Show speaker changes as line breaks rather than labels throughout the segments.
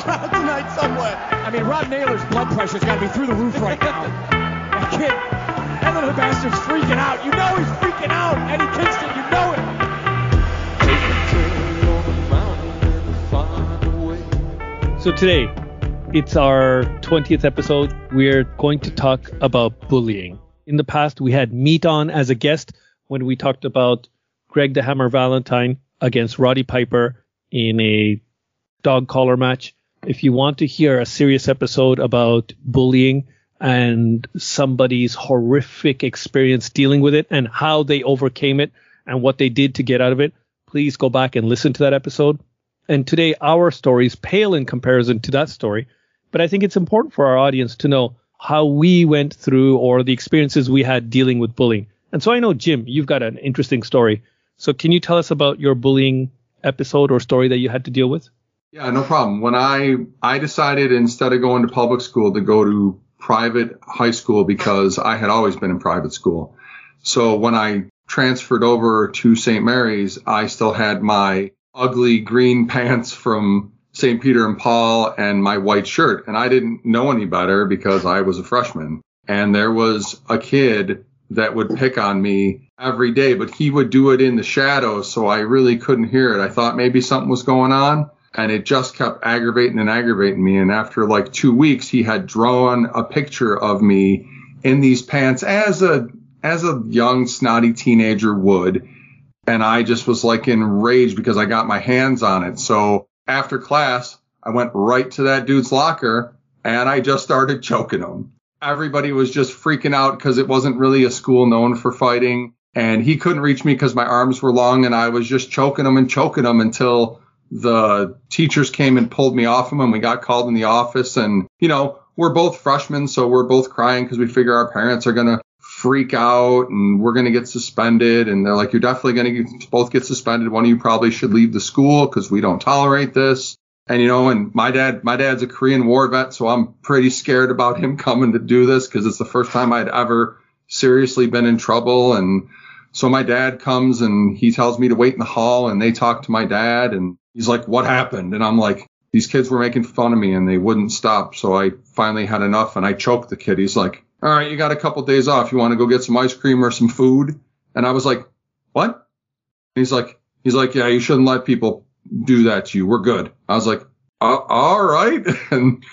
crowd tonight somewhere.
I mean, Rob Naylor's blood pressure's got to be through the roof right now. That kid, that little bastard's freaking out. You know he's freaking out. Eddie Kingston, you know it.
So today, it's our 20th episode. We're going to talk about bullying. In the past, we had Meat on as a guest when we talked about Greg the Hammer Valentine against Roddy Piper in a dog collar match. If you want to hear a serious episode about bullying and somebody's horrific experience dealing with it and how they overcame it and what they did to get out of it, please go back and listen to that episode. And today, our stories pale in comparison to that story. But I think it's important for our audience to know how we went through or the experiences we had dealing with bullying. And so I know, Jim, you've got an interesting story. So can you tell us about your bullying episode or story that you had to deal with?
Yeah, no problem. When I I decided instead of going to public school to go to private high school because I had always been in private school. So when I transferred over to St. Mary's, I still had my ugly green pants from St. Peter and Paul and my white shirt. And I didn't know any better because I was a freshman. And there was a kid that would pick on me every day, but he would do it in the shadows. So I really couldn't hear it. I thought maybe something was going on and it just kept aggravating and aggravating me. And after like two weeks, he had drawn a picture of me in these pants as a, as a young snotty teenager would. And I just was like enraged because I got my hands on it. So after class, I went right to that dude's locker and I just started choking him. Everybody was just freaking out because it wasn't really a school known for fighting. And he couldn't reach me because my arms were long and I was just choking him and choking him until the teachers came and pulled me off him and we got called in the office. And, you know, we're both freshmen, so we're both crying because we figure our parents are going to freak out and we're going to get suspended. And they're like, you're definitely going to both get suspended. One of you probably should leave the school because we don't tolerate this. And, you know, and my dad, my dad's a Korean war vet, so I'm pretty scared about him coming to do this because it's the first time I'd ever seriously been in trouble. And so my dad comes and he tells me to wait in the hall and they talk to my dad and he's like, what happened? And I'm like, these kids were making fun of me and they wouldn't stop. So I finally had enough and I choked the kid. He's like, all right, you got a couple days off. You want to go get some ice cream or some food? And I was like, what? And he's like, he's like, yeah, you shouldn't let people do that to you. We're good. I was like, all right. and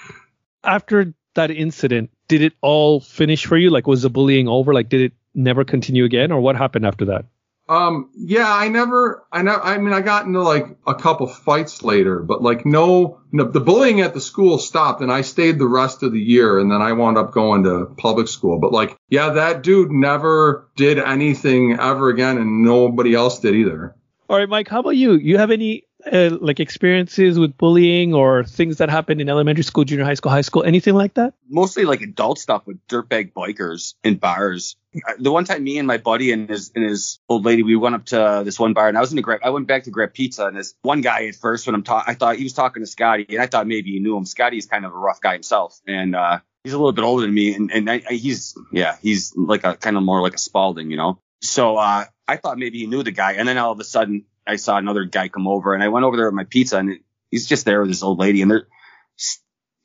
after that incident, did it all finish for you? Like, was the bullying over? Like, did it never continue again, or what happened after that?
Um, yeah, I never, I know, I mean, I got into like a couple fights later, but like no, no, the bullying at the school stopped and I stayed the rest of the year and then I wound up going to public school. But like, yeah, that dude never did anything ever again and nobody else did either.
All right, Mike, how about you? You have any uh, like experiences with bullying or things that happened in elementary school, junior high school, high school, anything like that?
Mostly like adult stuff with dirtbag bikers in bars. The one time, me and my buddy and his and his old lady, we went up to this one bar, and I was in the grab. I went back to grab pizza, and this one guy at first, when I'm talking, I thought he was talking to Scotty, and I thought maybe he knew him. Scotty's kind of a rough guy himself, and uh, he's a little bit older than me, and and I, I, he's yeah, he's like a kind of more like a Spalding, you know. So uh, I thought maybe he knew the guy, and then all of a sudden I saw another guy come over and I went over there with my pizza and he's just there with this old lady and they're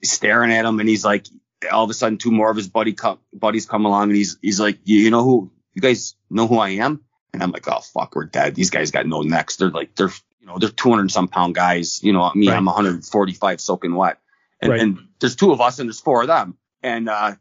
staring at him and he's like, all of a sudden two more of his buddy co- buddies come along and he's, he's like, you, you know who, you guys know who I am? And I'm like, oh fuck, we're dead. These guys got no necks. They're like, they're, you know, they're 200 some pound guys. You know, me, right. I'm 145 soaking wet. And, right. and there's two of us and there's four of them. And, uh,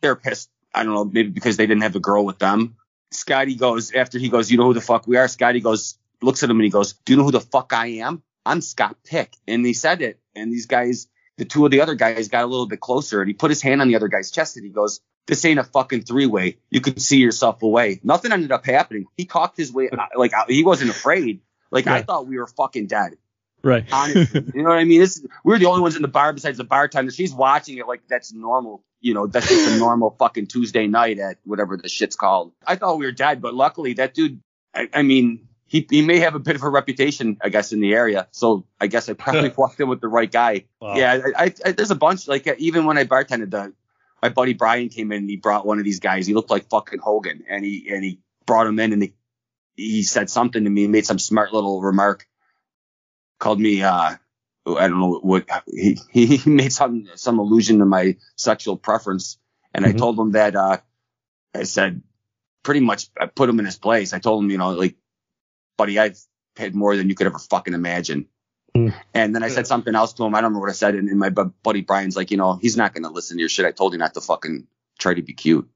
they're pissed. I don't know, maybe because they didn't have a girl with them. Scotty goes, after he goes, you know who the fuck we are? Scotty goes, looks at him and he goes, Do you know who the fuck I am? I'm Scott Pick. And he said it. And these guys, the two of the other guys got a little bit closer and he put his hand on the other guy's chest and he goes, This ain't a fucking three way. You can see yourself away. Nothing ended up happening. He cocked his way, uh, like uh, he wasn't afraid. Like yeah. I thought we were fucking dead.
Right.
Honestly, you know what I mean? This, we're the only ones in the bar besides the bartender. She's watching it like that's normal. You know, that's just a normal fucking Tuesday night at whatever the shit's called. I thought we were dead, but luckily that dude, I, I mean, he, he may have a bit of a reputation, I guess, in the area. So I guess I probably walked in with the right guy. Wow. Yeah, I, I, there's a bunch. Like even when I bartended, the, my buddy Brian came in and he brought one of these guys. He looked like fucking Hogan, and he and he brought him in and he, he said something to me, made some smart little remark, called me uh I don't know what he he made some some allusion to my sexual preference, and
Mhm.
I told him that uh, I said pretty much I put him in his place. I told him, you know, like, buddy, I've paid more than you could ever fucking imagine.
Mm.
And then I said something else to him. I don't remember what I said. And, and my bu- buddy Brian's like, you know, he's not gonna listen to your shit. I told you not to fucking try to be cute.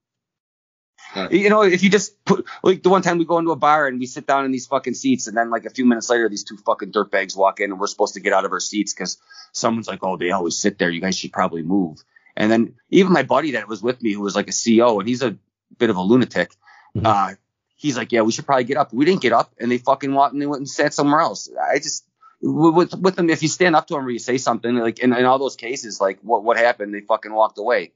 Right.
You know, if you just put like the one time we go into a bar and we sit down in these fucking seats, and then like a few minutes later, these two fucking dirtbags walk in, and we're supposed to get out of our seats because someone's like, "Oh, they always sit there. You guys should probably move." And then even my buddy that was with me, who was like a CEO, and he's a bit of a lunatic,
Mhm.
uh, he's like, "Yeah, we should probably get up." We didn't get up, and they fucking walked and they went and sat somewhere else. I just with with them, if you stand up to them or you say something, like in, in all those cases, like what what happened, they fucking walked away.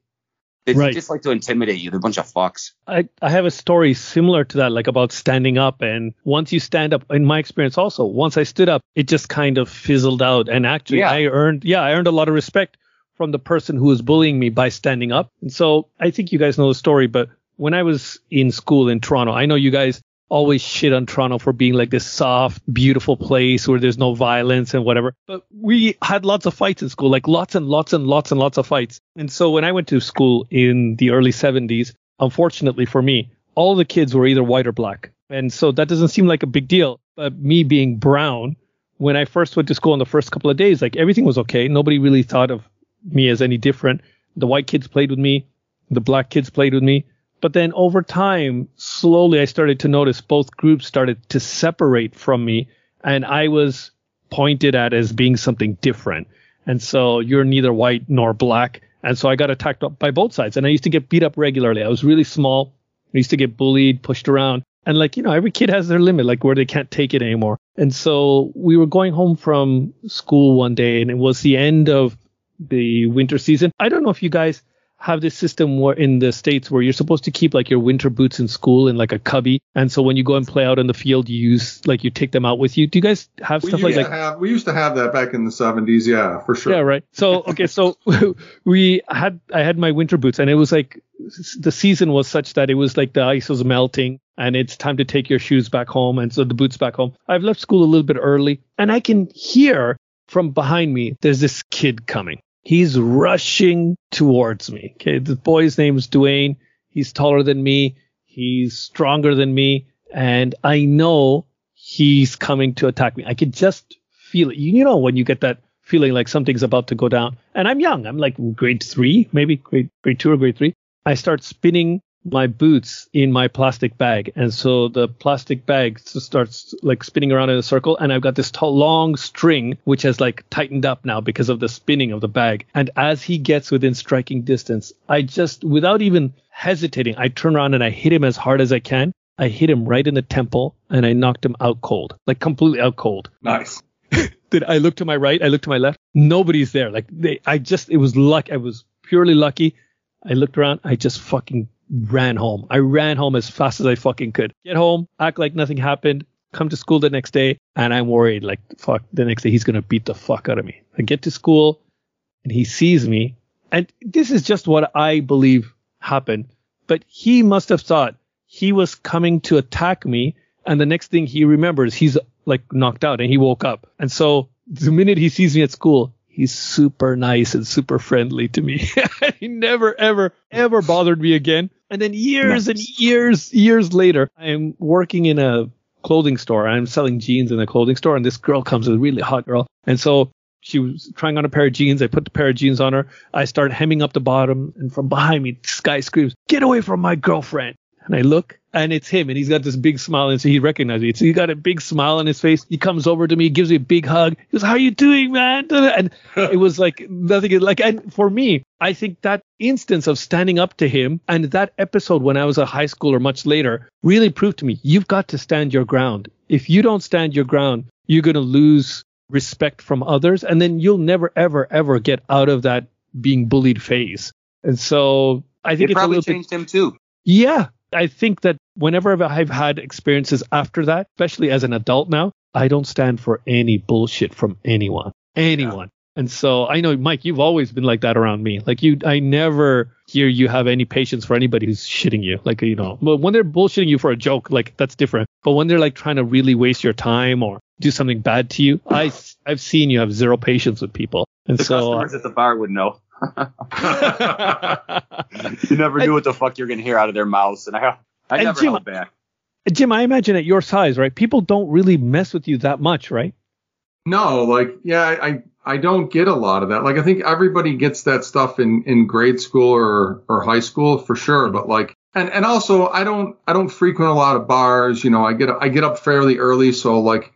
They
Right.
just like to intimidate you. They're a bunch of fucks.
I, I have a story similar to that, like about standing up. And once you stand up, in my experience also, once I stood up, it just kind of fizzled out. And actually,
Yeah.
I earned, yeah, I earned a lot of respect from the person who was bullying me by standing up. And so I think you guys know the story, but when I was in school in Toronto, I know you guys always shit on Toronto for being like this soft, beautiful place where there's no violence and whatever. But we had lots of fights in school, like lots and lots and lots and lots of fights. And so when I went to school in the early 70s, unfortunately for me, all the kids were either white or black. And so that doesn't seem like a big deal. But me being brown, when I first went to school in the first couple of days, like everything was okay. Nobody really thought of me as any different. The white kids played with me, the black kids played with me. But then over time, slowly I started to notice both groups started to separate from me and I was pointed at as being something different. And so you're neither white nor black. And so I got attacked by both sides and I used to get beat up regularly. I was really small. I used to get bullied, pushed around. And like, you know, every kid has their limit, like where they can't take it anymore. And so we were going home from school one day and it was the end of the winter season. I don't know if you guys have this system where in the states where you're supposed to keep like your winter boots in school in like a cubby. And so when you go and play out in the field you use like you take them out with you. Do you guys have
We
stuff
used,
like that?
have, we used to have that back in the 70s. Yeah, for sure.
yeah right. So okay so we had i had my winter boots and it was like the season was such that it was like the ice was melting and it's time to take your shoes back home and so the boots back home. I've left school a little bit early and i can hear from behind me there's this kid coming he's rushing towards me. Okay the boy's name is dwayne he's taller than me. He's stronger than me. And i know he's coming to attack me. I can just feel it. You know when you get that feeling like something's about to go down. And i'm young. I'm like grade three maybe grade, grade two or grade three. I start spinning my boots in my plastic bag and so the plastic bag starts like spinning around in a circle and i've got this tall, long string which has like tightened up now because of the spinning of the bag and as he gets within striking distance i just without even hesitating i turn around and i hit him as hard as i can i hit him right in the temple and i knocked him out cold like completely out cold
Nice.
did I look to my right? I looked to my left. Nobody's there. Like they, I just, it was luck. I was purely lucky. I looked around. I just fucking ran home. I ran home as fast as I fucking could. Get home, act like nothing happened, come to school the next day, and I'm worried. Like fuck, the next day he's gonna beat the fuck out of me. I get to school, and he sees me, and this is just what I believe happened. But he must have thought he was coming to attack me, and the next thing he remembers, he's like knocked out and he woke up. And so the minute he sees me at school, he's super nice and super friendly to me. he never, ever, ever bothered me again. And then years and years, years later, I'm working in a clothing store. I'm selling jeans in a clothing store, and this girl comes, a really hot girl. And so she was trying on a pair of jeans. I put the pair of jeans on her. I start hemming up the bottom, and from behind me, this guy screams, "Get away from my girlfriend!" And I look, and it's him, and he's got this big smile, and so he recognized me. So he got a big smile on his face. He comes over to me, gives me a big hug. He goes, "How are you doing, man?" And it was like nothing. Like, and for me, I think that instance of standing up to him and that episode when I was a high schooler much later really proved to me you've got to stand your ground. If you don't stand your ground, you're going to lose respect from others, and then you'll never, ever, ever get out of that being bullied phase. And so I think
It
it's
probably
little bit
changed him too.
yeah, I think that whenever I've had experiences after that, especially as an adult now, I don't stand for any bullshit from anyone, anyone. And so I know, Mike, you've always been like that around me. Like you, I never hear you have any patience for anybody who's shitting you. Like, you know, but when they're bullshitting you for a joke, like that's different. But when they're like trying to really waste your time or do something bad to you. I I've seen you have zero patience with people, and
The
so
customers at the bar would know. you never knew what the fuck you're gonna hear out of their mouths, and I I
And
never
Jim-
held back.
Jim, I imagine at your size, right? People don't really mess with you that much, right?
No, like yeah, I I- I don't get a lot of that. Like I think everybody gets that stuff in in grade school or or high school for sure, but like and and also I don't I don't frequent a lot of bars, you know, I get I get up fairly early, so like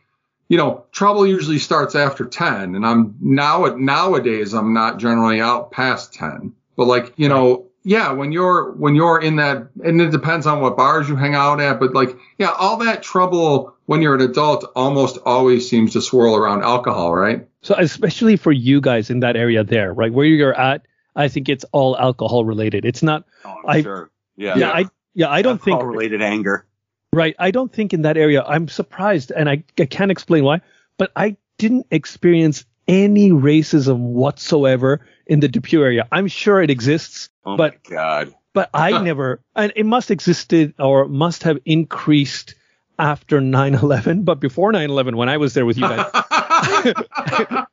you know, trouble usually starts after 10 and I'm now nowadays I'm not generally out past 10. But like, you know, yeah, when you're when you're in that and it depends on what bars you hang out at, but like yeah, all that trouble when you're an adult almost always seems to swirl around alcohol, right?
So especially for you guys in that area there, right, where you're at, I think it's all alcohol related. It's not.
Oh, I'm
I-
sure. Yeah.
Yeah, I yeah, I don't think
related anger.
Right. I don't think in that area. I'm surprised, and I, I can't explain why, but I didn't experience any racism whatsoever in the Depew area. I'm sure it exists,
Oh
but
god.
but I never, and it must existed or must have increased after 9/11. But before 9/11, when I was there with you guys,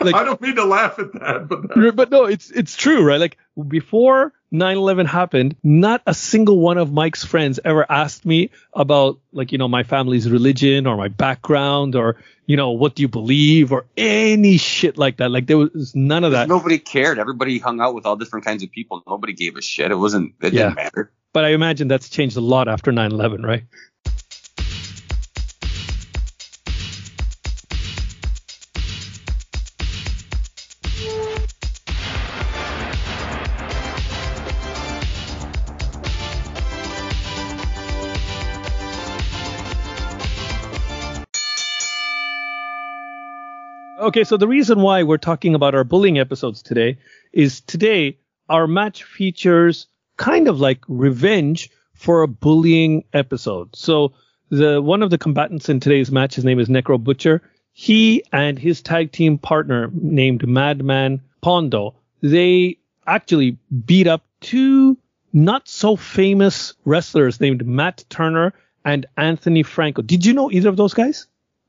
Like-
I don't mean to laugh at that, but
but no, it's it's true, right? Like before 9/11 happened, not a single one of Mike's friends ever asked me about like you know my family's religion or my background or you know what do you believe or any shit like that. Like there was none of that.
Nobody cared. Everybody hung out with all different kinds of people. Nobody gave a shit. It wasn't. It
Yeah.
didn't matter.
But I imagine that's changed a lot after 9/11, right? Okay, so the reason why we're talking about our bullying episodes today is today our match features kind of like revenge for a bullying episode. So the one of the combatants in today's match, his name is Necro Butcher. He and his tag team partner named Madman Pondo, they actually beat up two not so famous wrestlers named Matt Turner and Anthony Franco. Did you know either of those guys?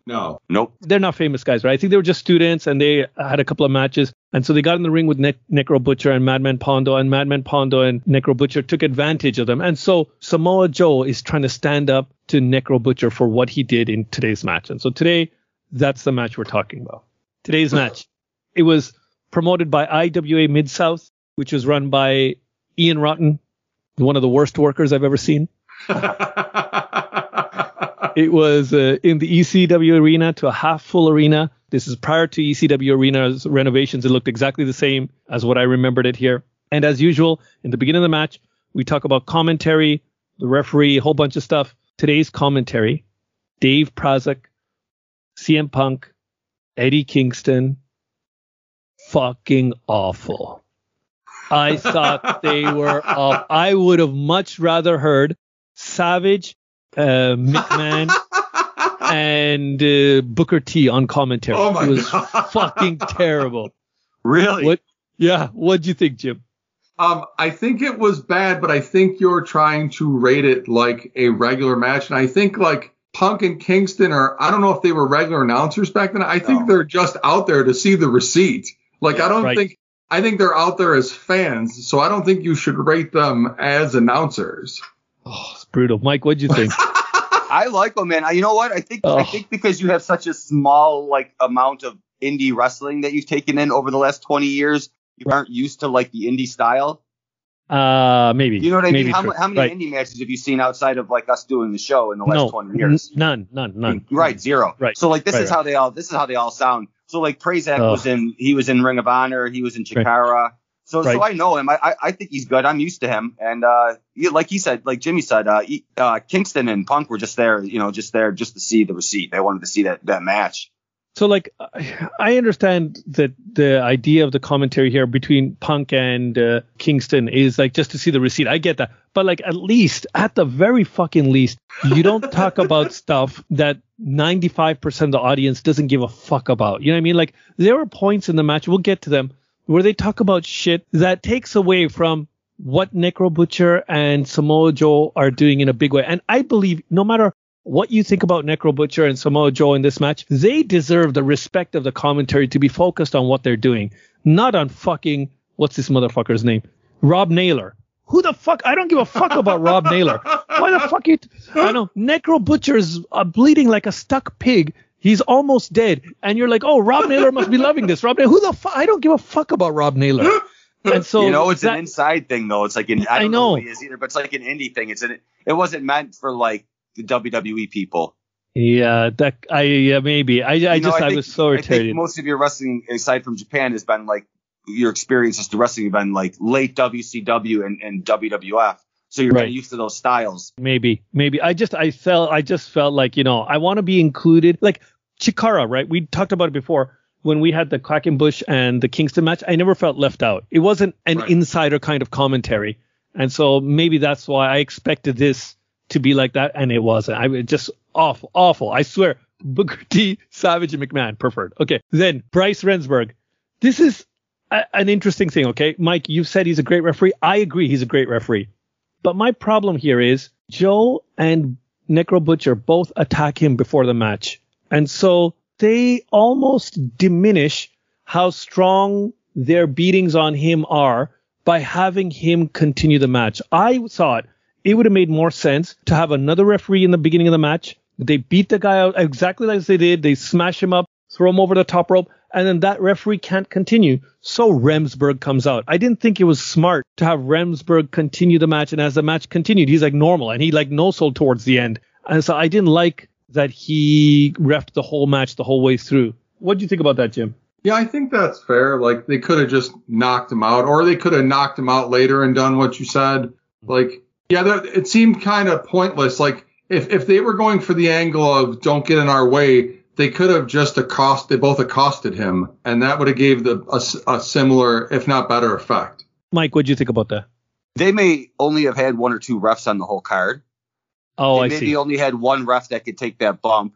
No.
Nope.
they're not famous guys, right? I think they were just students and they had a couple of matches. And so they got in the ring with ne- Necro Butcher and Madman Pondo, and Madman Pondo and Necro Butcher took advantage of them. And so Samoa Joe is trying to stand up to Necro Butcher for what he did in today's match. And so today, that's the match we're talking about. Today's match, it was promoted by IWA Mid South, which was run by Ian Rotten, one of the worst workers I've ever seen. It was uh, in the ECW arena to a half full arena. This is prior to ECW arena's renovations. It looked exactly the same as what I remembered it here. And as usual, in the beginning of the match, we talk about commentary, the referee, a whole bunch of stuff. Today's commentary, Dave Prazak, CM Punk, Eddie Kingston, fucking awful. I thought they were off. I would have much rather heard Savage, uh, McMahon, and uh, Booker T on commentary.
Oh my
it was
God.
fucking terrible.
Really?
What? Yeah. What'd you think, Jim?
Um, I think it was bad, but I think you're trying to rate it like a regular match. And I think like Punk and Kingston are, I don't know if they were regular announcers back then. I think
No.
they're just out there to see the receipt. Like, I don't
Right.
think, I think they're out there as fans. So I don't think you should rate them as announcers.
Oh, brutal. Mike, what'd you think?
I like them, man. I- You know what? I think I
Oh.
think because you have such a small like amount of indie wrestling that you've taken in over the last 20 years, you aren't used to like the indie style.
Uh, maybe.
You know what I
maybe
mean? How, how many
right.
indie matches have you seen outside of like us doing the show in the last
no,
20 years?
n- none, none, none.
Right, zero.
Right.
So like this
Right,
is
right.
how they all this is how they all sound. So like Prazak
Ugh.
was in he was in Ring of Honor, he was in. Chikara. So so I know him. I, I I think he's good. I'm used to him. And uh like he said, like Jimmy said, uh, he- uh Kingston and Punk were just there, you know, just there just to see the receipt. They wanted to see that that match.
So like, I- I understand that the idea of the commentary here between Punk and uh, Kingston is like just to see the receipt. I get that, but like at least, at the very fucking least, you don't talk about stuff that 95% of the audience doesn't give a fuck about. You know what I mean? Like there are points in the match, we'll get to them, where they talk about shit that takes away from what Necro Butcher and Samoa Joe are doing in a big way. And I believe no matter what you think about Necro Butcher and Samoa Joe in this match, they deserve the respect of the commentary to be focused on what they're doing, not on fucking what's this motherfucker's name, Rob Naylor. Who the fuck? I don't give a fuck about Rob Naylor. Why the fuck you? I know Necro Butcher's uh, bleeding like a stuck pig. He's almost dead, and you're like, oh, Rob Naylor must be loving this. Rob Naylor, who the fuck? I don't give a fuck about Rob Naylor. And so
you know, it's
that,
an inside thing though. It's like an I,
I
don't
know.
know who he is either, but it's like an indie thing. It's an it wasn't meant for like the WWE people.
Yeah, that I yeah maybe I I
You know,
just I,
think-
was so
I think
irritated.
most of your wrestling, aside from Japan, has been like your experiences to wrestling have been like late WCW and, and WWF. So you're
Right.
kind of used to those styles.
maybe maybe. I just I felt I just felt like you know I want to be included. Like Chikara right? We talked about it before. When we had the Quackenbush and the Kingston match I never felt left out. It wasn't an
Right.
insider kind of commentary. And so maybe that's why I expected this to be like that and it wasn't. I was just awful awful. I swear. Booker T Savage and McMahon preferred. Okay then Bryce Remsburg. This is a, an interesting thing okay? Mike you've said he's a great referee. I agree he's a great referee but my problem here is Joe and Necro Butcher both attack him before the match. And so they almost diminish how strong their beatings on him are by having him continue the match. I thought it would have made more sense to have another referee in the beginning of the match. They beat the guy out exactly like they did. They smash him up, throw him over the top rope, and then that referee can't continue. So Remsburg comes out. I didn't think it was smart to have Remsburg continue the match. And as the match continued, he's like normal and he like no sold towards the end. And so I didn't like that he refed the whole match the whole way through. What do you think about that, Jim?
Yeah, I think that's fair. Like they could have just knocked him out, or they could have knocked him out later and done what you said. Like, yeah, that, it seemed kind of pointless. Like if if they were going for the angle of don't get in our way, they could have just accost. They both accosted him, and that would have gave the a s- a, similar, if not better, effect.
Mike, what do you think about that?
They may only have had one or two refs on the whole card.
Oh,
they
I
maybe
see.
only had one ref that could take that bump,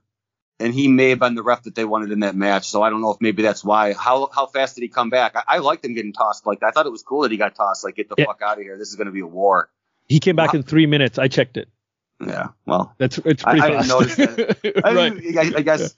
and he may have been the ref that they wanted in that match. So I don't know if maybe that's why. How how fast did he come back? I, I liked him getting tossed like that. I thought it was cool that he got tossed. Like get the
Yeah.
fuck out of here. This is going to be a war.
He came back in three minutes. I checked it.
Yeah. Well.
That's it's
I-
pretty
I didn't
fast.
notice I,
right.
I, I guess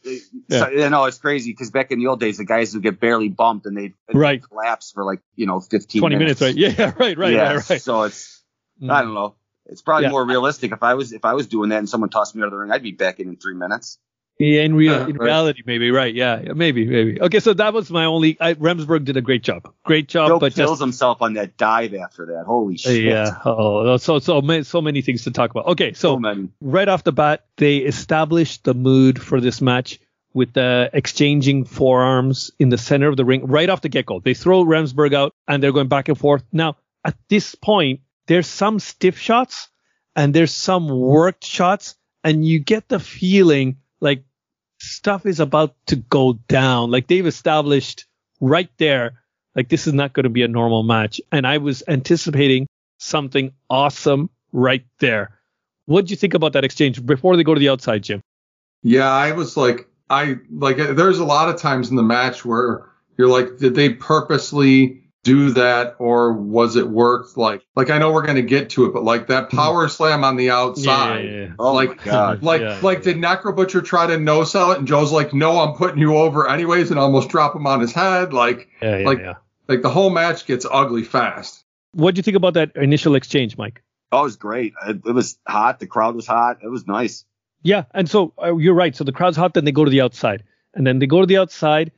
so, you know it's crazy because back in the old days the guys would get barely bumped and they'd,
Right.
collapse for like you know 15
20 minutes, right? Yeah, yeah, right, right,
yeah,
right, right.
So it's
Mm.
I don't know. It's probably
Yeah.
more realistic if I was if I was doing that and someone tossed me out of the ring, I'd be back in in three minutes.
Yeah, in real,
Yeah, uh,
in
right.
reality, maybe, right? Yeah, maybe, maybe. Okay, so that was my only. I, Remsburg did a great job, great job,
Joe
but
kills
just
himself on that dive after that. Holy shit!
yeah. Oh, so so many, so many things to talk about. Okay,
So
so right off the bat, they established the mood for this match with the exchanging forearms in the center of the ring right off the get go. They throw Remsburg out and they're going back and forth. Now, at this point, there's some stiff shots and there's some worked shots, and you get the feeling like stuff is about to go down. Like they've established right there, like this is not going to be a normal match. And I was anticipating something awesome right there. What do you think about that exchange before they go to the outside, Jim?
Yeah, I was like, I like. There's a lot of times in the match where you're like, did they purposely do that, or was it worked? Like, like I know we're gonna get to it, but like that power slam on the outside. Yeah.
Oh
Like-
my god.
Like,
Yeah,
like
yeah.
did Necro Butcher try to no sell it, and Joe's like, no, I'm putting you over anyways, and almost drop him on his head. Like,
Yeah, yeah,
Like-
yeah.
like the whole match gets ugly fast.
What do you think about that initial exchange, Mike?
Oh, it was great. It, it was hot. The crowd was hot. It was nice.
Yeah, and so uh, you're right. So the crowd's hot, then they go to the outside, and then they go to the outside,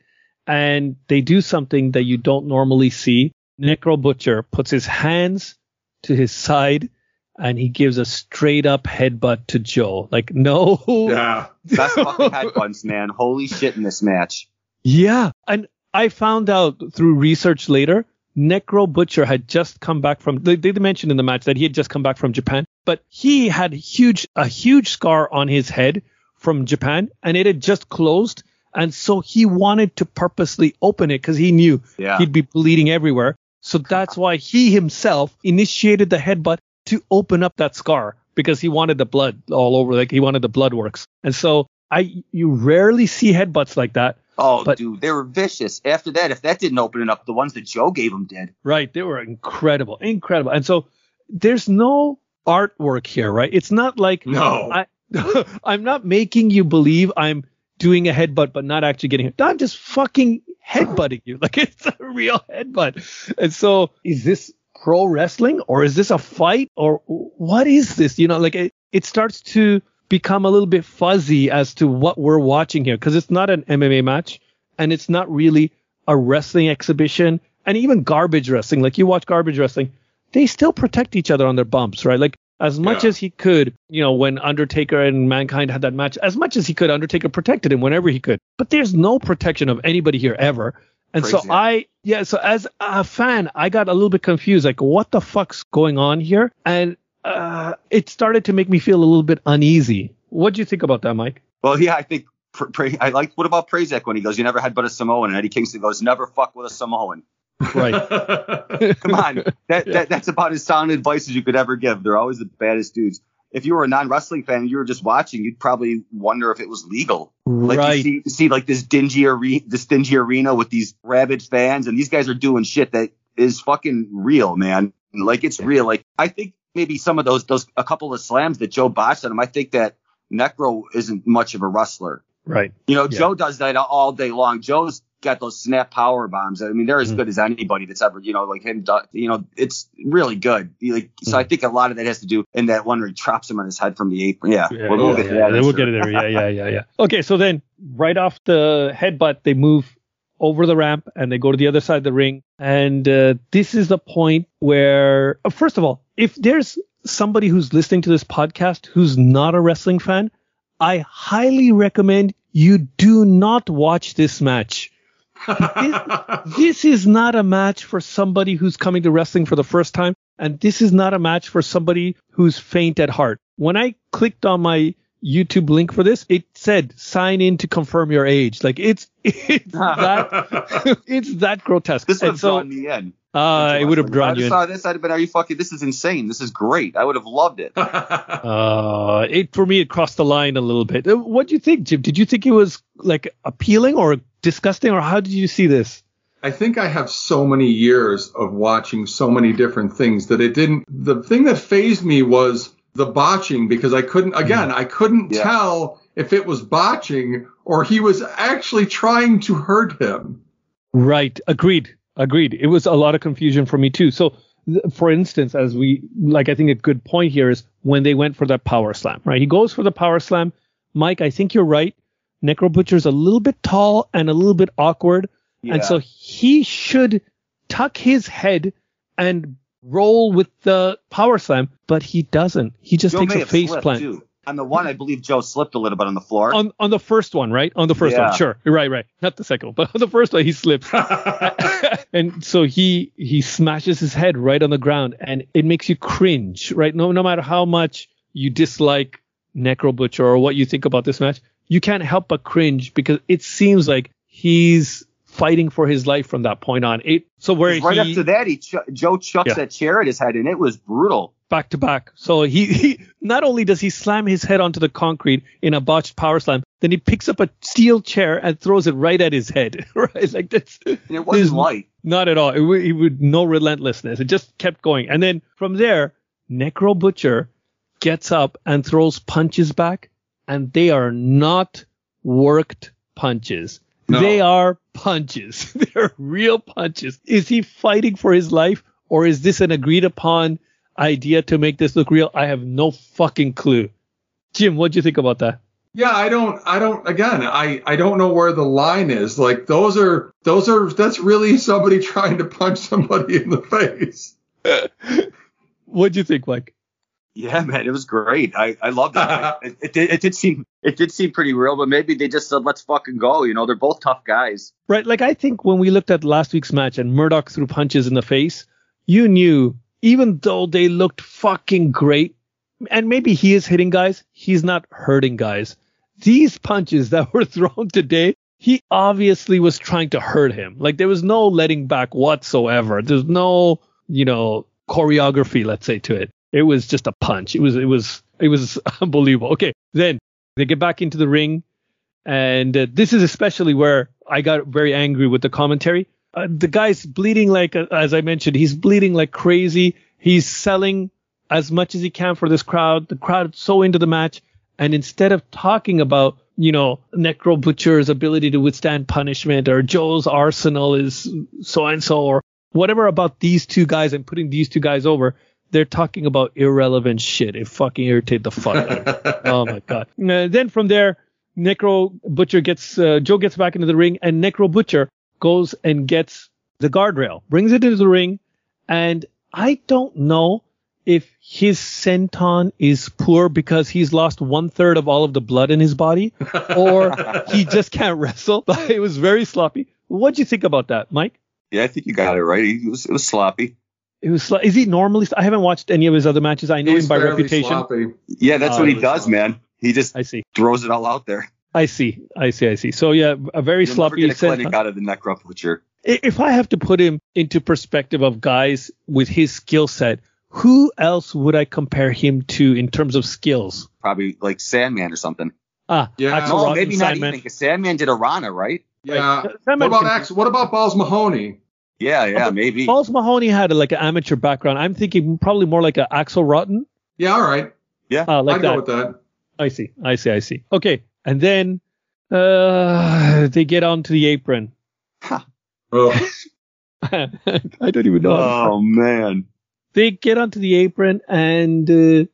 and they do something that you don't normally see. Necro Butcher puts his hands to his side, and he gives a straight up headbutt to Joe. Like, no,
Yeah.
Best fucking headbutts, man. Holy shit in this match.
Yeah, and I found out through research later, Necro Butcher had just come back from. They, they mentioned in the match that he had just come back from Japan, but he had huge a huge scar on his head from Japan, and it had just closed, and so he wanted to purposely open it because he knew
Yeah.
he'd be bleeding everywhere. So that's why he himself initiated the headbutt to open up that scar because he wanted the blood all over, like he wanted the blood works. And so I, you rarely see headbutts like that.
Oh,
But-
dude, they were vicious. After that, if that didn't open it up, the ones that Joe gave him did.
Right. They were incredible, incredible. And so there's no artwork here, right? It's not like
No.
I I'm not making you believe I'm doing a headbutt but not actually getting it. I'm just fucking headbutting you. Like it's a real headbutt. And so is this pro wrestling or is this a fight or what is this? You know, like it, it starts to become a little bit fuzzy as to what we're watching here because it's not an MMA match and it's not really a wrestling exhibition and even garbage wrestling. Like you watch garbage wrestling, they still protect each other on their bumps, right? Like as much
Yeah.
as he could, you know, when Undertaker and Mankind had that match, as much as he could, Undertaker protected him whenever he could. But there's no protection of anybody here ever. And so I, yeah, so as a fan, I got a little bit confused, like what the fuck's going on here? And uh, it started to make me feel a little bit uneasy. What do you think about that, Mike?
Well, yeah, I think I like. What about Prazak when he goes, "You never had but a Samoan," and Eddie Kingston goes, "Never fuck with a Samoan."
Right.
Come on, that, that that's about as sound advice as you could ever give. They're always the baddest dudes. If you were a non-wrestling fan and you were just watching, you'd probably wonder if it was legal. Like
right.
you see, see like this dingy arena, this dingy arena with these rabid fans, and these guys are doing shit that is fucking real, man. Like it's real. Like I think maybe some of those those a couple of slams that Joe botched on him. I think that Necro isn't much of a wrestler.
right.
You know,
Yeah.
Joe does that all day long. Joe's got those snap power bombs. I mean, they're as
Mhm.
good as anybody that's ever, you know, like him. You know, it's really good. Like, so
Mm-hmm.
I think a lot of that has to do in that one where he drops him on his head from the apron. Yeah,
Yeah,
we'll, we'll
yeah,
get
yeah,
to that.
we'll
sure.
get it there. Yeah, yeah, yeah, yeah. Okay, so then right off the headbutt, they move over the ramp and they go to the other side of the ring. And uh, this is the point where, uh, first of all, if there's somebody who's listening to this podcast who's not a wrestling fan, I highly recommend you do not watch this match. This is not a match for somebody who's coming to wrestling for the first time, and this is not a match for somebody who's faint at heart. When I clicked on my YouTube link for this, it said sign in to confirm your age. Like it's it's that it's that grotesque.
This would have
so
drawn me in.
uh, it would have
If
drawn
I
you in.
saw this, I'd have been, are you fucking, this is insane. This is great. I would have loved it.
Uh, it for me it crossed the line a little bit. Uh, What do you think, Jim? Did you think it was like appealing or disgusting, or how did you see this?
I think I have so many years of watching so many different things that it didn't. The thing that phased me was the botching because I couldn't, mm-hmm. again, I couldn't
Yeah.
tell if it was botching or he was actually trying to hurt him.
Right. Agreed. Agreed. It was a lot of confusion for me too. So, for instance, as we like, I think a good point here is when they went for that power slam, right? He goes for the power slam. Mike, I think you're right. Necro Butcher's a little bit tall and a little bit awkward. And so he should tuck his head and roll with the power slam, but he doesn't. He just
Joe
takes a face plant.
too. On the one, I believe Joe slipped a little bit on the floor.
On on the first one, right? On the first
Yeah.
one, sure. Right, right. Not the second one, but on the first one he slips. and so he he smashes his head right on the ground and it makes you cringe, right? No no matter how much you dislike Necro Butcher or what you think about this match, you can't help but cringe because it seems like he's fighting for his life from that point on. It so where
right
he
after that, he ch- Joe chucks
Yeah.
that chair at his head, and it was brutal.
back to back. So he, he not only does he slam his head onto the concrete in a botched power slam, then he picks up a steel chair and throws it right at his head. right, like that's
And it wasn't light.
not at all. It, it would no relentlessness. It just kept going, and then from there, Necro Butcher gets up and throws punches back, and they are not worked punches.
No.
They are punches. They're real punches. Is he fighting for his life or is this an agreed upon idea to make this look real? I have no fucking clue. Jim, what do you think about that?
Yeah, I don't, I don't, again, I, I don't know where the line is. Like those are, those are, that's really somebody trying to punch somebody in the face.
What do you think, Mike?
Yeah, man, it was great. I, I loved it. it, it, did, it did seem it did seem pretty real, but maybe they just said let's fucking go. You know, they're both tough guys.
Right, like I think when we looked at last week's match and Murdoch threw punches in the face, you knew even though they looked fucking great, and maybe he is hitting guys, he's not hurting guys. These punches that were thrown today, he obviously was trying to hurt him. Like there was no letting back whatsoever. There's no, you know, choreography, let's say, to it. It was just a punch. It was, it was, it was unbelievable. Okay, then they get back into the ring. And uh, this is especially where I got very angry with the commentary. Uh, the guy's bleeding like, uh, as I mentioned, he's bleeding like crazy. He's selling as much as he can for this crowd. The crowd so into the match. And instead of talking about, you know, Necro Butcher's ability to withstand punishment or Joe's arsenal is so and so or whatever about these two guys and putting these two guys over, they're talking about irrelevant shit. It fucking irritated the fuck out of me. Oh my god. Uh, then from there, Necro Butcher gets uh, Joe gets back into the ring, and Necro Butcher goes and gets the guardrail, brings it into the ring, and I don't know if his senton is poor because he's lost one third of all of the blood in his body, or he just can't wrestle. It was very sloppy. What do you think about that, Mike?
Yeah, I think you got it right. It was, it was sloppy.
It was. Is he normally? I haven't watched any of his other matches. I know
He's
him by reputation.
sloppy.
Yeah, that's
Oh,
what he does,
sloppy.
man. He just
I see.
throws it all out there.
I see. I see. I see. So yeah, a very
You'll never
sloppy
get a clinic
senton.
out of the Necro Butcher.
If I have to put him into perspective of guys with his skill set, who else would I compare him to in terms of skills?
Probably like Sandman or something.
Ah,
Yeah.
Axel
No,
Rotten,
maybe not
Sandman.
even because Sandman did a Rana, right?
Yeah.
Right.
What about
can-
Ax- What about Balls Mahoney?
Yeah, yeah,
Okay.
maybe.
Balls Mahoney had a, like an amateur background. I'm thinking probably more like a Axel Rotten.
Yeah, all right.
Uh, like
I'd go
that.
with that.
I see. I see. I see. Okay. And then uh, they get onto the apron.
Ugh.
I don't even know.
Oh man.
They get onto the apron and uh,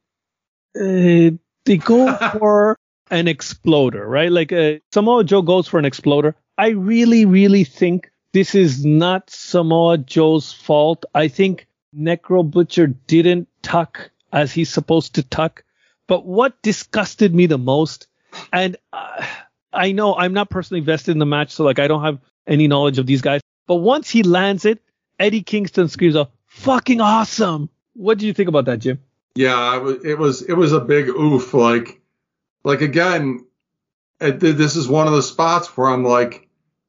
uh, they go for an exploder, right? Like uh, Samoa Joe goes for an exploder. I really, really think this is not Samoa Joe's fault. I think Necro Butcher didn't tuck as he's supposed to tuck. But what disgusted me the most, and uh, I know I'm not personally vested in the match, so like I don't have any knowledge of these guys. But once he lands it, Eddie Kingston screams out, "Fucking awesome!" What do you think about that, Jim?
Yeah, it was, it was a big oof. Like like again, this is one of the spots where I'm like,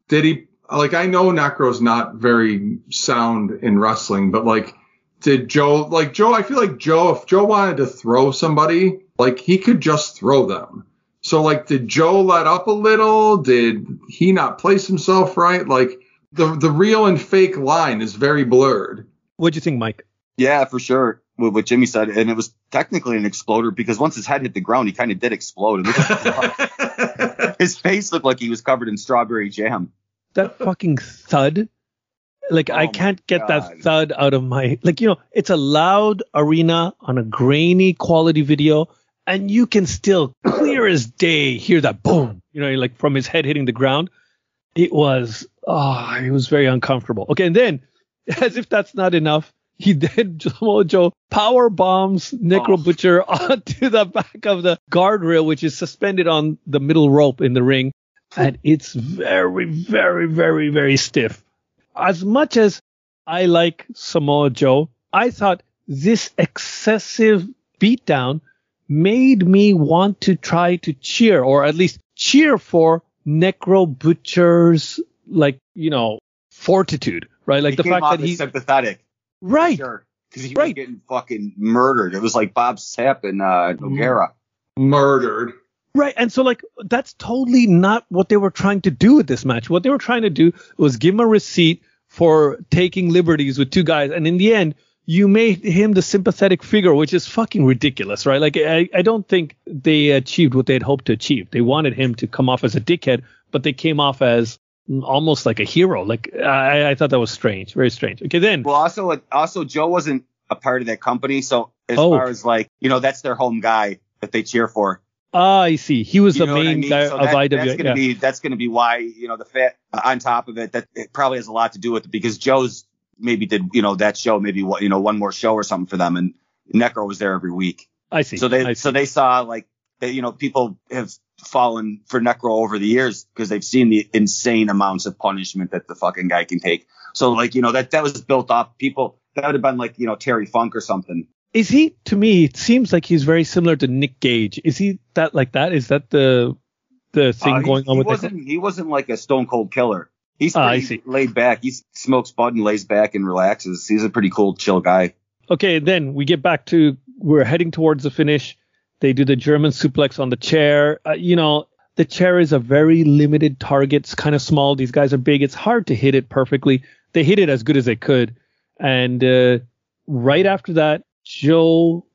did he? Like I know Necro's not very sound in wrestling, but like, did Joe? Like Joe, I feel like Joe. If Joe wanted to throw somebody, like he could just throw them. So like, did Joe let up a little? Did he not place himself right? Like the the real and fake line is very blurred.
What do you think, Mike?
Yeah, for sure. What, what Jimmy said, and it was technically an exploder because once his head hit the ground, he kind of did explode. It his face looked like he was covered in strawberry jam.
That fucking thud. Like
Oh
I can't get
God.
that thud out of my like you know it's a loud arena on a grainy quality video and you can still clear as day hear that boom you know like from his head hitting the ground it was oh it was very uncomfortable okay and then as if that's not enough he then Samoa Joe power bombs Necro
Oh.
Butcher onto the back of the guardrail which is suspended on the middle rope in the ring and it's very very very very stiff as much as I like Samoa Joe, I thought this excessive beatdown made me want to try to cheer, or at least cheer for Necro Butcher's, like, you know, fortitude, right? Like
he
the
came
fact
off
that he's
sympathetic,
right,
sure, because he
Right.
was getting fucking murdered. It was like Bob Sapp and uh, Nogueira.
Murdered.
Right. And so, like, that's totally not what they were trying to do with this match. What they were trying to do was give him a receipt for taking liberties with two guys. And in the end, you made him the sympathetic figure, which is fucking ridiculous, right? Like, I, I don't think they achieved what they had hoped to achieve. They wanted him to come off as a dickhead, but they came off as almost like a hero. Like, I, I thought that was strange, very strange. Okay, then.
Well, also, also Joe wasn't a part of that company, so as
Oh.
far as like you know, that's their home guy that they cheer for.
Ah, I see. He was
You
the
what I
main
mean?
guy
So
of
that-
IWA.
That's gonna
yeah.
be that's gonna be why you know the fat on top of it that it probably has a lot to do with it because Joe's maybe did you know that show maybe what you know one more show or something for them and Necro was there every week.
I see.
So they
I
so they saw like that you know people have fallen for Necro over the years because they've seen the insane amounts of punishment that the fucking guy can take. So like you know that that was built up. People that would have been like you know Terry Funk or something.
Is he to me? It seems like he's very similar to Nick Gage. Is he that like that? Is that the the thing
Uh, he-
going on
he
with
wasn't he wasn't like a stone cold killer. He's
Ah,
pretty
see.
laid back. He smokes bud and lays back and relaxes. He's a pretty cool, chill guy.
Okay, then we get back to we're heading towards the finish. They do the German suplex on the chair. Uh, you know, the chair is a very limited target. It's kind of small. These guys are big. It's hard to hit it perfectly. They hit it as good as they could. And uh, right after that, Joe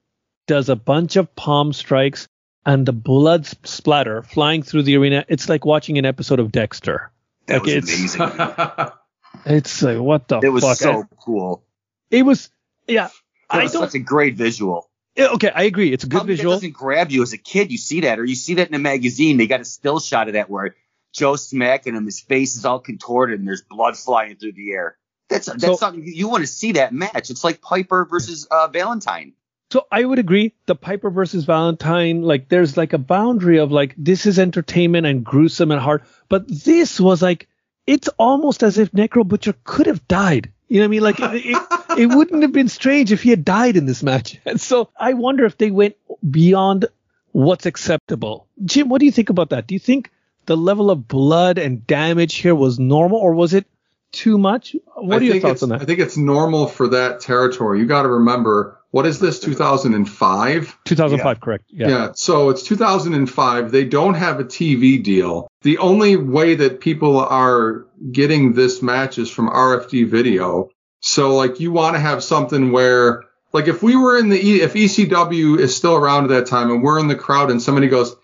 does a bunch of palm strikes. and the blood splatter flying through the arena. It's like watching an episode of Dexter.
That
Like,
was
it's-
amazing.
It's like what the
it was
fuck?
so cool.
it was yeah.
It
I
was
don't.
such a great visual.
okay, I agree. It's a good
many that
visual.
doesn't grab you as a kid. You see that, or you see that in a magazine. They got a still shot of that where Joe's smacking him, his face is all contorted, and there's blood flying through the air. That's that's
So-
something you want to see that match. It's like Piper versus uh, Valentine.
So I would agree. The Piper versus Valentine, like there's like a boundary of like this is entertainment and gruesome and hard, but this was like it's almost as if Necro Butcher could have died. You know what I mean? Like it, it, it wouldn't have been strange if he had died in this match. And so I wonder if they went beyond what's acceptable. Jim, what do you think about that? Do you think the level of blood and damage here was normal, or was it too much? What
I
are your
think
thoughts
it's-
on that?
I think it's normal for that territory. You got to remember, what is this, 2005?
2005, correct?
Yeah. So it's 2005. They don't have a TV deal. The only way that people are getting this match is from RF Video. So like you want to have something where like if we were in the E- if ECW is still around at that time and we're in the crowd and somebody goes,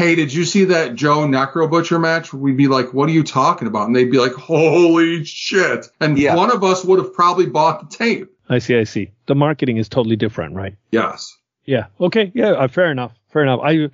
"Hey, did you see that Joe Necro Butcher match?" We'd be like, "What are you talking about?" And they'd be like, "Holy shit!" And
Yeah.
one of us would have probably bought the tape.
I see, I see. The marketing is totally different, right?
Yes.
Yeah. Okay. Yeah. Uh, fair enough. Fair enough. I,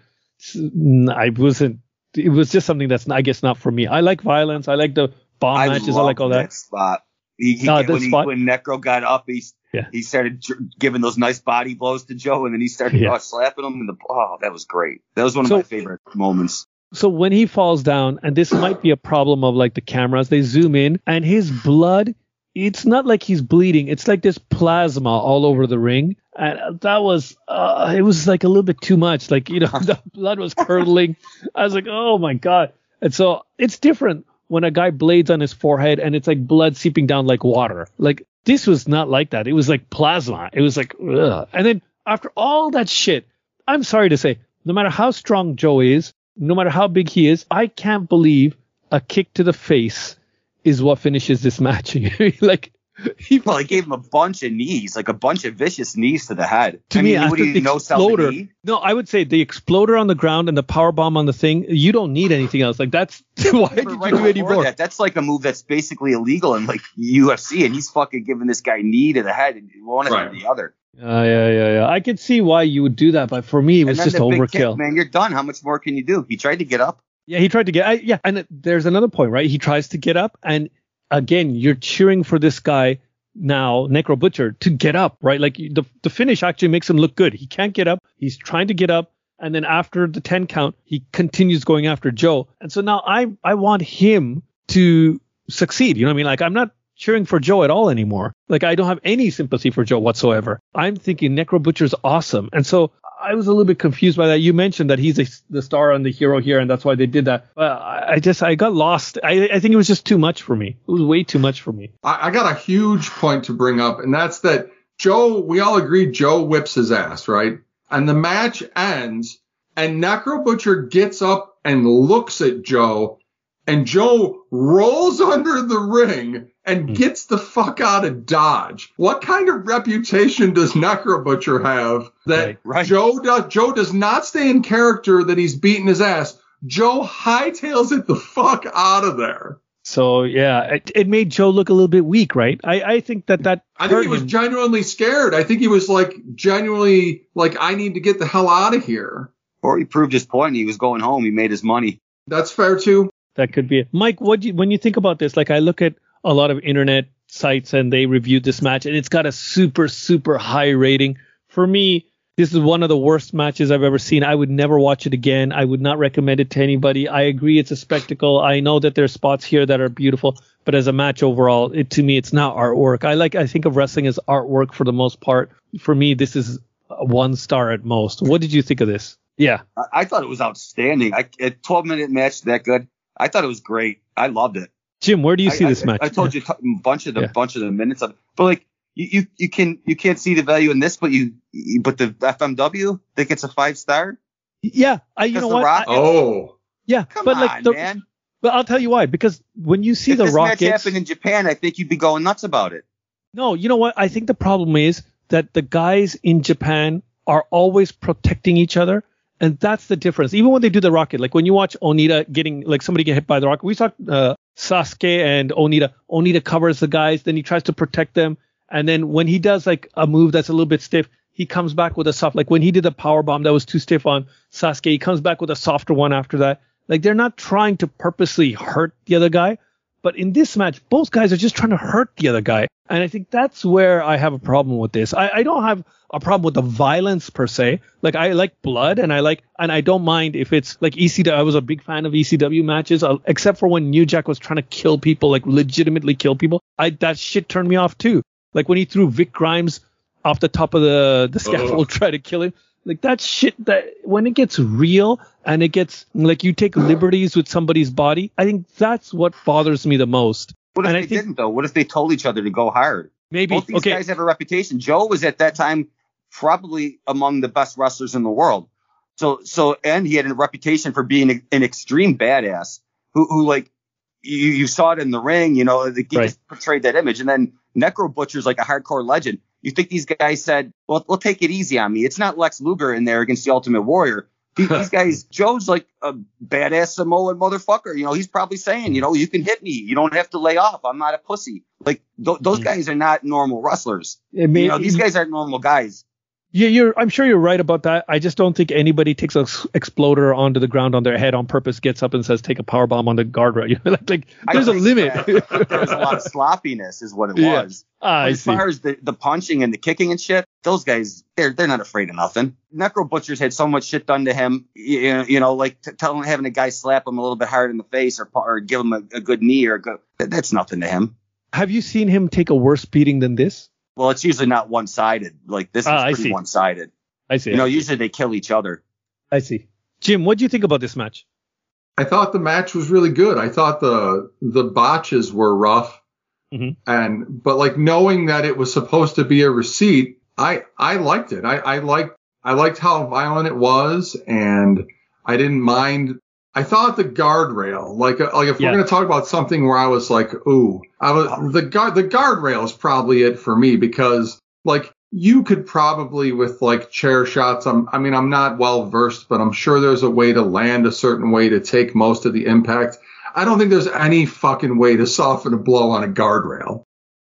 I wasn't. It was just something that's I guess not for me. I like violence. I like the bomb matches. I like all
loved
that.
spot. He, he,
No,
when, he, when Necro got up, he
Yeah.
he started giving those nice body blows to Joe, and then he started
Yeah.
uh, slapping him. And the oh, that was great. That was one of
So-
my favorite moments.
So when he falls down, and this might be a problem of like the cameras, they zoom in, and his blood. It's not like he's bleeding. It's like this plasma all over the ring, and that was. Uh, it was like a little bit too much. Like you know, the blood was curdling. I was like, oh my god. And so it's different when a guy blades on his forehead and it's like blood seeping down like water. Like this was not like that. It was like plasma. It was like, ugh. and then after all that shit, I'm sorry to say, no matter how strong Joe is, no matter how big he is, I can't believe a kick to the face is what finishes this match. like he,
probably gave him a bunch of knees, like a bunch of vicious knees to the head.
to
I
me,
mean,
after
what
the
know, the
exploder,
knee?
no, I would say the exploder on the ground and the power bomb on the thing. You don't need anything else. Like that's why did
But
you do any
before
more?
that, that's like a move that's basically illegal in like UFC, and he's fucking giving this guy knee to the head, and one
Right.
after the other.
Uh, yeah, yeah, yeah. I could see why you would do that, but for me, it was just overkill.
kick, man, you're done. How much more can you do? He tried to get up.
Yeah, he tried to get. I, yeah, and there's another point, right? He tries to get up, and again, you're cheering for this guy now, Necro Butcher, to get up, right? Like the the finish actually makes him look good. He can't get up. He's trying to get up, and then after the ten count, he continues going after Joe. And so now I I want him to succeed. You know what I mean? Like I'm not cheering for Joe at all anymore. Like I don't have any sympathy for Joe whatsoever. I'm thinking Necro Butcher's awesome, and so I was a little bit confused by that. You mentioned that he's a, the star and the hero here, and that's why they did that. But I, just I got lost. I, I think it was just too much for me. It was way too much for me.
I, I got a huge point to bring up, and that's that Joe, we all agree Joe whips his ass, right? And the match ends, and Necro Butcher gets up and looks at Joe, and Joe rolls under the ring and
Hmm.
gets the fuck out of Dodge. What kind of reputation does Necro Butcher have that
Right,
right.
Joe does, Joe does not stay in character that he's beating his ass. Joe hightails it the fuck out of there.
So yeah, it, it made Joe look a little bit weak, right? I, I think that that
I think he was
him.
genuinely scared. I think he was like genuinely like, I need to get the hell out of here.
Or he proved his point. He was going home. He made his money.
That's fair too.
That could be it. Mike, what do you, when you think about this, like I look at a lot of internet sites and they reviewed this match and it's got a super, super high rating. For me, this is one of the worst matches I've ever seen. I would never watch it again. I would not recommend it to anybody. I agree it's a spectacle. I know that there's spots here that are beautiful, but as a match overall, it to me it's not artwork. I like I think of wrestling as artwork for the most part. For me, this is one star at most. What did you think of this? Yeah.
I, I thought it was outstanding. I, a 12 minute match that good. I thought it was great. I loved it.
Jim, where do you see
I,
this match?
I told you a bunch of the
Yeah.
bunch of the minutes of it, but like you, you you can you can't see the value in this, but you, you but the FMW think it's a five star.
Yeah, I you know what?
Rock-
I-
Oh,
yeah,
Come
but
on,
like the,
man.
But I'll tell you why. Because when you see
if
the
this match happened in Japan, I think you'd be going nuts about it.
no, you know what? I think the problem is that the guys in Japan are always protecting each other, And that's the difference. Even when they do the rocket, like when you watch Onita getting like somebody get hit by the rocket, we saw uh, Sasuke and Onita. Onita covers the guys, then he tries to protect them, and then when he does like a move that's a little bit stiff, he comes back with a soft. Like when he did the power bomb that was too stiff on Sasuke, he comes back with a softer one after that. Like they're not trying to purposely hurt the other guy, but in this match, both guys are just trying to hurt the other guy. And I think that's where I have a problem with this. I, I don't have a problem with the violence per se. Like I like blood and I like, and I don't mind if it's like ECW. I was a big fan of ECW matches, uh, except for when New Jack was trying to kill people, like legitimately kill people. I, that shit turned me off too. Like when he threw Vic Grimes off the top of the, the scaffold, try to kill him. Like that shit that when it gets real and it gets like you take liberties with somebody's body, I think that's what bothers me the most.
What if
And
they
I think-
didn't though? What if they told each other to go hard?
Maybe
Both these
okay.
guys have a reputation. Joe was at that time probably among the best wrestlers in the world. So so and he had a reputation for being an extreme badass who who like you, you saw it in the ring, you know, he
Right.
just portrayed that image. And then Necro Butcher's like a hardcore legend. You think these guys said, well, we'll take it easy on me. It's not Lex Luger in there against the Ultimate Warrior. These, guys, Joe's like a badass Samoan motherfucker. You know, he's probably saying, you know, you can hit me. You don't have to lay off. I'm not a pussy. Like th- those
Mm.
guys are not normal wrestlers.
May-
you know, these guys aren't normal guys.
Yeah, you're. I'm sure you're right about that. I just don't think anybody takes a s- exploder onto the ground on their head on purpose, gets up and says, "Take a power bomb on the guardrail." You know, like, like there's a limit.
that there was a lot of sloppiness, is what it
Yeah.
was.
Ah,
as
see.
far as the, the punching and the kicking and shit, those guys, they're they're not afraid of nothing. Necro Butcher's had so much shit done to him, you know, you know like t- telling having a guy slap him a little bit hard in the face or or give him a, a good knee or a good, that's nothing to him.
Have you seen him take a worse beating than this?
Well, it's usually not one sided. Like this is
Ah,
pretty one sided.
I see.
You know, usually they kill each other.
I see. Jim, what do you think about this match?
I thought the match was really good. I thought the the botches were rough,
Mhm.
and but like knowing that it was supposed to be a receipt, I I liked it. I I liked I liked how violent it was, and I didn't mind. I thought the guardrail, like uh, like if
Yeah.
we're gonna talk about something where I was like, ooh, I was the guard the guardrail is probably it for me because like you could probably with like chair shots. I'm I mean I'm not well versed, but I'm sure there's a way to land a certain way to take most of the impact. I don't think there's any fucking way to soften a blow on a guardrail.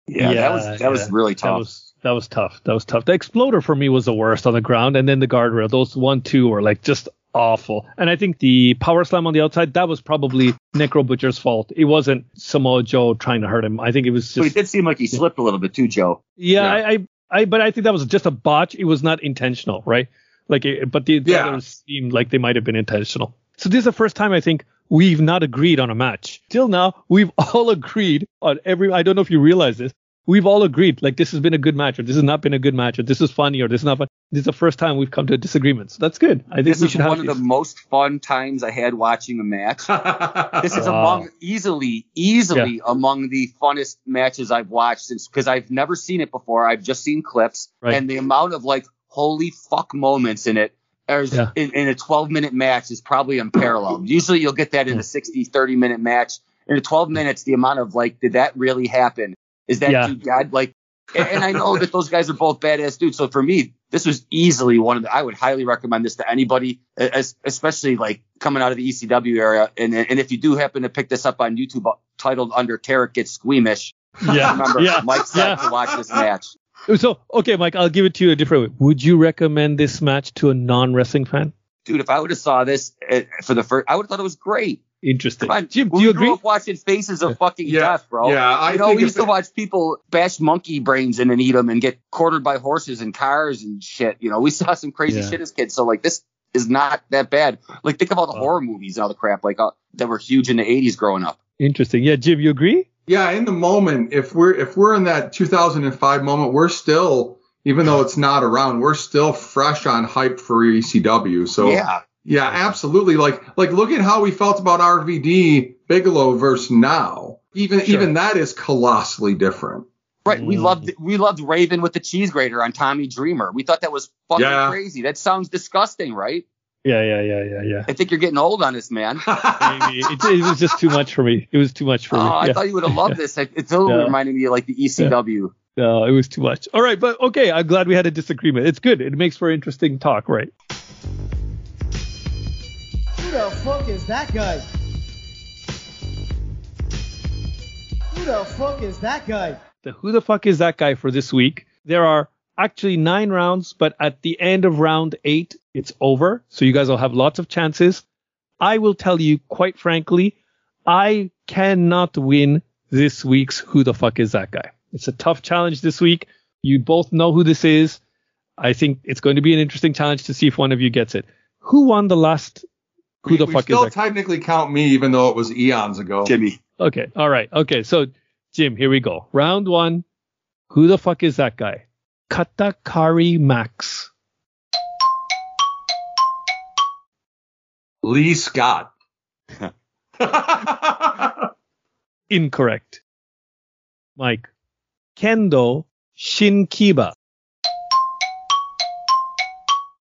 Yeah,
Yeah,
that was that was
yeah.
really
That
tough.
was that was tough. That was tough. The exploder for me was the worst on the ground, and then the guardrail. Those one two were like just awful. And I think the power slam on the outside that was probably Necro Butcher's fault. It wasn't Samoa Joe trying to hurt him. I think it was
but it did seem like he slipped a little bit too, Joe.
yeah.
Yeah.
I, I I but I think that was just a botch. It was not intentional, right? Like, it, but the, the
Yeah.
others seemed like they might have been intentional. So this is the first time I think we've not agreed on a match. Till now, we've all agreed on every. I don't know if you realize this. We've all agreed like this has been a good match, or this has not been a good match, or this is funny, or this is not fun. This is the first time we've come to a disagreement. So that's good. I think
This
we
is one
have
of
these.
the most fun times I had watching a match. This is
Wow.
among easily, easily among the funnest matches I've watched since because I've never seen it before. I've just seen clips,
Right.
and the amount of like holy fuck moments in it is,
Yeah.
in, in a 12 minute match is probably unparalleled. Usually you'll get that in a 60, 30 minute match. In a 12 minutes, the amount of like, did that really happen? Is that
Yeah.
dude God? Like, and, I know that those guys are both badass dudes. So for me, this was easily one of the. I would highly recommend this to anybody, as, especially like coming out of the ECW area. And and if you do happen to pick this up on YouTube, uh, titled under Tariq gets squeamish,
yeah,
remember
yeah,
Mike said
yeah.
to watch this match.
So okay, Mike, I'll give it to you a different way. Would you recommend this match to a non-wrestling fan?
Dude, if I would have saw this uh, for the first, I would have thought it was great.
Interesting.
Come on,
Jim, do
we
you
grew
agree?
up watching Faces of fucking
Yeah,
death, bro.
yeah, I
you know, we used to watch people bash monkey brains in and eat them and get quartered by horses and cars and shit. You know, we saw some crazy
Yeah.
shit as kids. So like, this is not that bad. Like, think of all the
Oh.
horror movies and all the crap like uh, that were huge in the '80s growing up.
Interesting. Yeah, Jim, you agree?
Yeah, in the moment, if we're if we're in that 2005 moment, we're still, even though it's not around, we're still fresh on hype for ECW. So
yeah,
yeah, absolutely. Like like look at how we felt about RVD Bigelow versus now. Even
Sure.
even that is colossally different.
right. We
Mm.
loved we loved Raven with the cheese grater on Tommy Dreamer. We thought that was fucking
Yeah.
crazy. That sounds disgusting, right?
Yeah, yeah, yeah, yeah, yeah.
I think you're getting old on this, man.
Maybe it, it was just too much for me. It was too much for
Oh,
me.
I
Yeah.
thought you would have loved this. It- It's totally
Yeah.
reminding me of like the ECW.
No, it was too much. All right, but okay. I'm glad we had a disagreement. It's good. It makes for interesting talk, right?
Who the fuck is that guy? Who the fuck is that guy?
The who the fuck is that guy for this week? There are actually nine rounds, but at the end of round eight, it's over. So you guys will have lots of chances. I will tell you quite frankly, I cannot win this week's who the fuck is that guy. It's a tough challenge this week. You both know who this is. I think it's going to be an interesting challenge to see if one of you gets it. Who won the last who the
we
fuck
still
is that?
technically count me, even though it was eons ago.
Jimmy.
Okay. All right. Okay. So, Jim, here we go. Round one. Who the fuck is that guy? Katakari Max.
Lee Scott.
Incorrect. Mike. Kendo Shinkiba.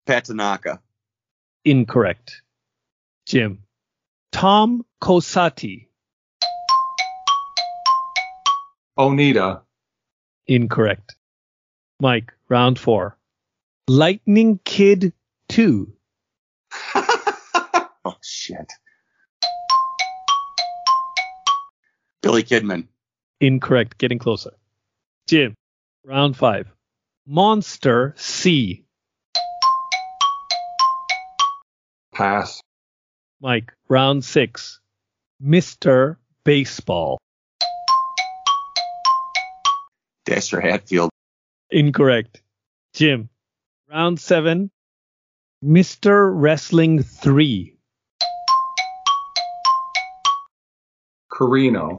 Patanaka.
Incorrect. Jim. Tom Kosati.
Onita.
Incorrect. Mike. Round four. Lightning Kid 2.
Oh shit. Billy Kidman.
Incorrect. Getting closer. Jim. Round five. Monster C.
Pass.
Mike. Round six. Mr. Baseball.
Dasher Hatfield.
Incorrect. Jim. Round seven. Mr. Wrestling 3.
Corino.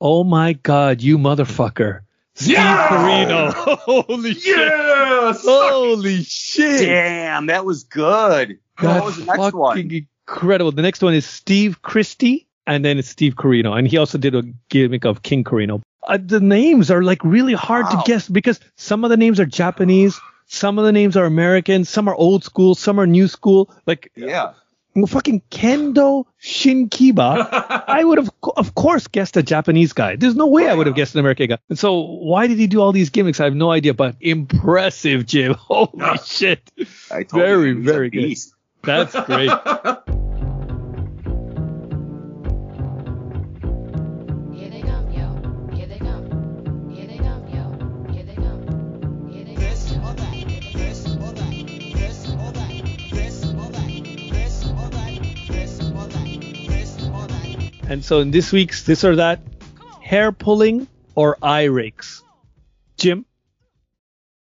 Oh my god, you motherfucker. Steve
Yeah!
Corino. Holy shit.
Yes!
Holy shit.
Damn, that was good. what
That's
was the next one?
Incredible. The next one is Steve Christie, and then it's Steve Corino. And he also did a gimmick of King Corino. Uh, the names are like really hard
Wow.
to guess because some of the names are Japanese, some of the names are American, some are old school, some are new school. Like
Yeah.
well, fucking Kendo Shinkiba. I would have, of course, guessed a Japanese guy. There's no way I would have guessed an American guy. And so, why did he do all these gimmicks? I have no idea. But impressive, Jim. Holy shit,
I told
Very,
you, he was a
very good.
beast.
That's great. And so, in this week's this or that, hair pulling or eye rakes. Jim,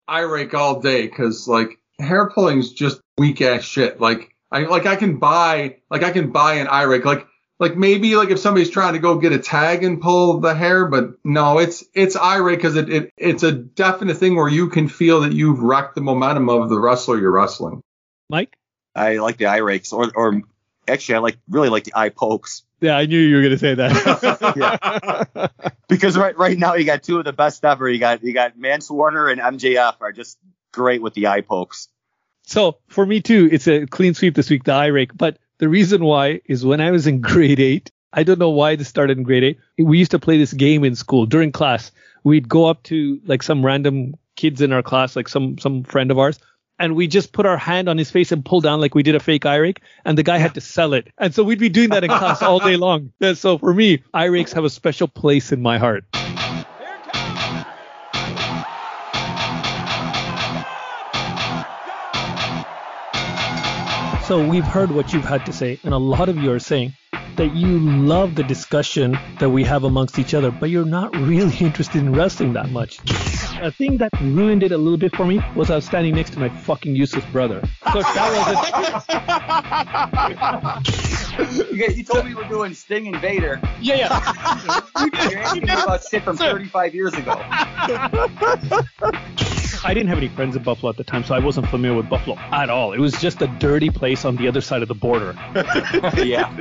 I rake all day because like hair pulling's just weak ass shit. Like I like I can buy like I can buy an eye rake. Like like maybe like if somebody's trying to go get a tag and pull the hair, but no, it's it's eye rake because it, it it's a definite thing where you can feel that you've wrecked the momentum of the wrestler you're wrestling.
Mike.
I like the eye rakes, or or actually, I like really like the eye pokes
Yeah, I knew you were gonna say that.
because right right now you got two of the best ever. You got you got Mance Warner and MJF are just great with the eye pokes.
So for me too, it's a clean sweep this week, the eye rake. But the reason why is when I was in grade eight, I don't know why this started in grade eight. We used to play this game in school during class. We'd go up to like some random kids in our class, like some some friend of ours, and we just put our hand on his face and pull down like we did a fake eye rake, and the guy had to sell it. And so we'd be doing that in class all day long. And so for me, eye rakes have a special place in my heart. So we've heard what you've had to say, and a lot of you are saying that you love the discussion that we have amongst each other, but you're not really interested in wrestling that much. A thing that ruined it a little bit for me was I was standing next to my fucking useless brother. So that wasn't.
You, you told me we were doing Sting and Vader.
Yeah, yeah.
You're asking me about shit from 35 years ago.
I didn't have any friends in Buffalo at the time, so I wasn't familiar with Buffalo at all. It was just a dirty place on the other side of the border.
yeah.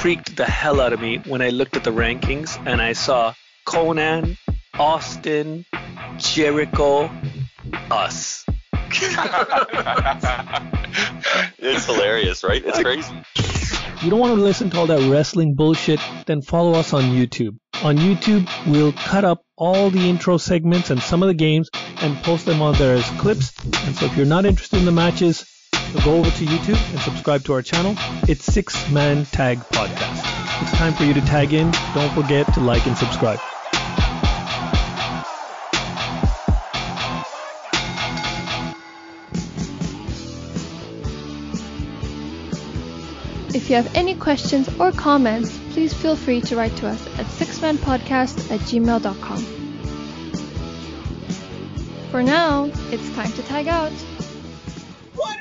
freaked the hell out of me when I looked at the rankings and I saw Conan, Austin, Jericho, us.
it's hilarious, right? It's crazy.
You don't want to listen to all that wrestling bullshit? Then follow us on YouTube. On YouTube, we'll cut up all the intro segments and some of the games and post them on there as clips. And so if you're not interested in the matches, So go over to YouTube and subscribe to our channel. It's Six Man Tag Podcast. It's time for you to tag in. Don't forget to like and subscribe.
If you have any questions or comments, please feel free to write to us at sixmanpodcast at gmail.com. For now, it's time to tag out. What?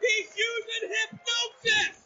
He's using hypnosis!